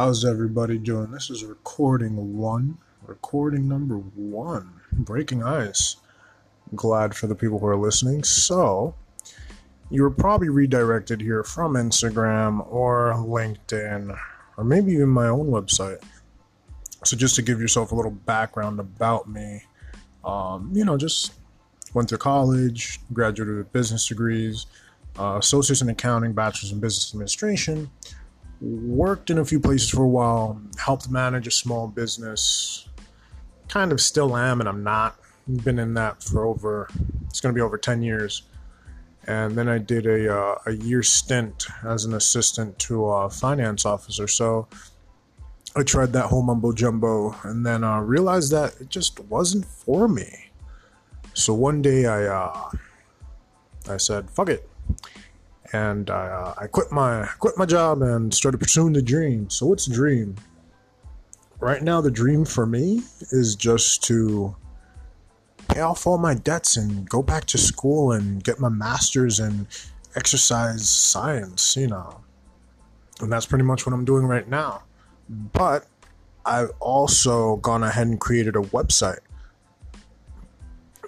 How's everybody doing? This is recording one, recording number one, breaking ice. Glad for the people who are listening. So, you were probably redirected here from Instagram or LinkedIn, or maybe even my own website. So, just to give yourself a little background about me, um, you know, just went to college, graduated with business degrees, uh, associates in accounting, bachelor's in business administration worked in a few places for a while, helped manage a small business. Kind of still am, and I'm not. Been in that for over, it's going to be over 10 years. And then I did a, uh, a year stint as an assistant to a finance officer. So I tried that whole mumbo jumbo and then uh, realized that it just wasn't for me. So one day I, uh, I said, fuck it and I, uh, I quit my quit my job and started pursuing the dream. So what's dream? Right now, the dream for me is just to pay off all my debts and go back to school and get my master's in exercise science. You know, and that's pretty much what I'm doing right now. But I've also gone ahead and created a website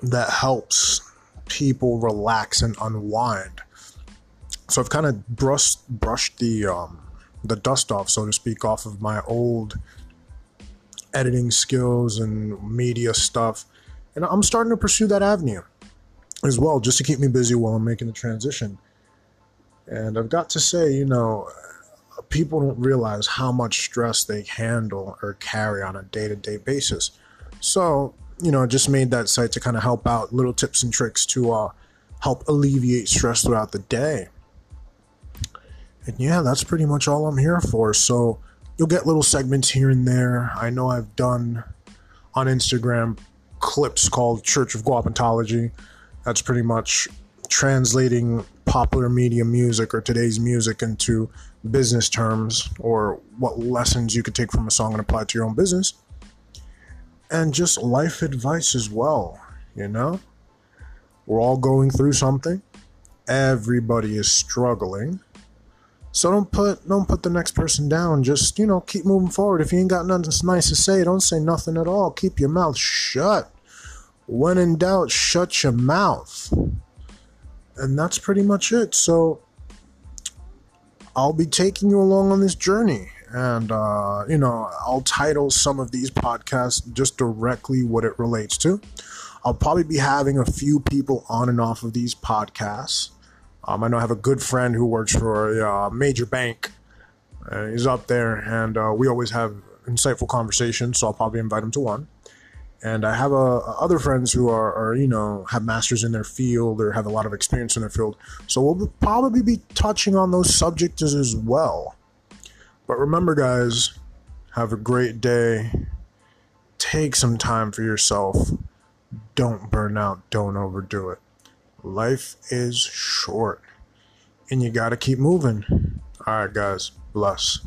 that helps people relax and unwind so I've kind of brushed brushed the um, the dust off, so to speak, off of my old editing skills and media stuff, and I'm starting to pursue that avenue as well, just to keep me busy while I'm making the transition. And I've got to say, you know, people don't realize how much stress they handle or carry on a day to day basis. So, you know, I just made that site to kind of help out little tips and tricks to uh, help alleviate stress throughout the day. And yeah, that's pretty much all I'm here for. So you'll get little segments here and there. I know I've done on Instagram clips called Church of Guapentology. That's pretty much translating popular media music or today's music into business terms or what lessons you could take from a song and apply to your own business. And just life advice as well, you know? We're all going through something. Everybody is struggling. So don't put don't put the next person down. Just you know keep moving forward. If you ain't got nothing nice to say, don't say nothing at all. Keep your mouth shut. When in doubt, shut your mouth. And that's pretty much it. So I'll be taking you along on this journey. And, uh, you know, I'll title some of these podcasts just directly what it relates to. I'll probably be having a few people on and off of these podcasts. Um, I know I have a good friend who works for a uh, major bank. Uh, he's up there, and uh, we always have insightful conversations. So I'll probably invite him to one. And I have uh, other friends who are, are, you know, have masters in their field or have a lot of experience in their field. So we'll probably be touching on those subjects as well. But remember, guys, have a great day. Take some time for yourself. Don't burn out. Don't overdo it. Life is short and you got to keep moving. All right, guys. Bless.